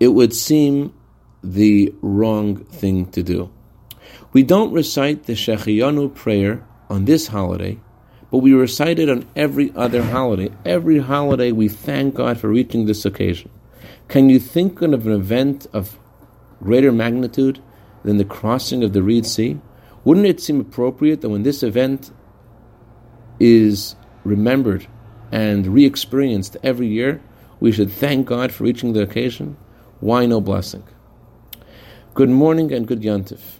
it would seem the wrong thing to do. We don't recite the Shehecheyanu prayer on this holiday, but we recite it on every other holiday. Every holiday we thank God for reaching this occasion. Can you think of an event of greater magnitude than the crossing of the Reed Sea? Wouldn't it seem appropriate that when this event is remembered and re experienced every year, we should thank God for reaching the occasion? Why no blessing? Good morning and good Yantif.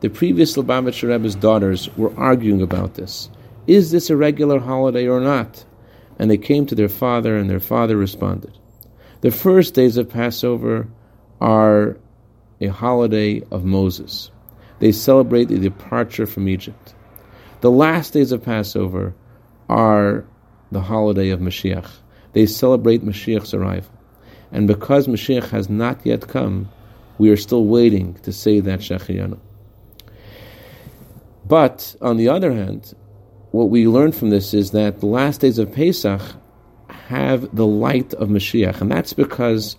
The previous Lubavitcher Rebbe's daughters were arguing about this. Is this a regular holiday or not? And they came to their father, and their father responded. The first days of Passover are a holiday of Moses. They celebrate the departure from Egypt. The last days of Passover are the holiday of Mashiach. They celebrate Mashiach's arrival. And because Mashiach has not yet come, we are still waiting to say that Shehecheyanu. But on the other hand, what we learn from this is that the last days of Pesach have the light of Mashiach, and that's because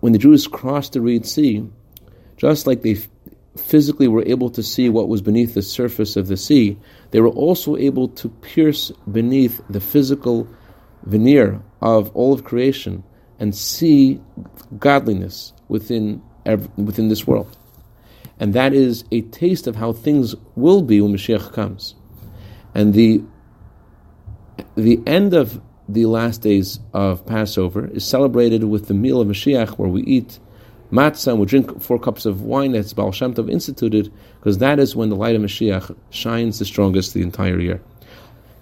when the Jews crossed the Red Sea, just like they physically were able to see what was beneath the surface of the sea, they were also able to pierce beneath the physical veneer of all of creation and see godliness within within this world. And that is a taste of how things will be when Mashiach comes. And the the end of the last days of Passover is celebrated with the meal of Mashiach, where we eat matzah and we drink four cups of wine that's Baal Shem Tov instituted, because that is when the light of Mashiach shines the strongest the entire year.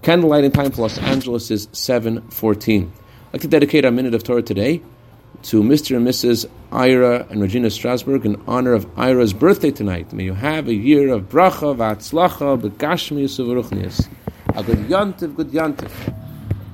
Candle lighting time for Los Angeles is 7.14. I'd like to dedicate our minute of Torah today to Mr. and Mrs. Ira and Regina Strasberg in honor of Ira's birthday tonight. May you have a year of bracha, v'atzlacha, b'gashmius, u'v'ruchnius. A good yantiv, good yantiv.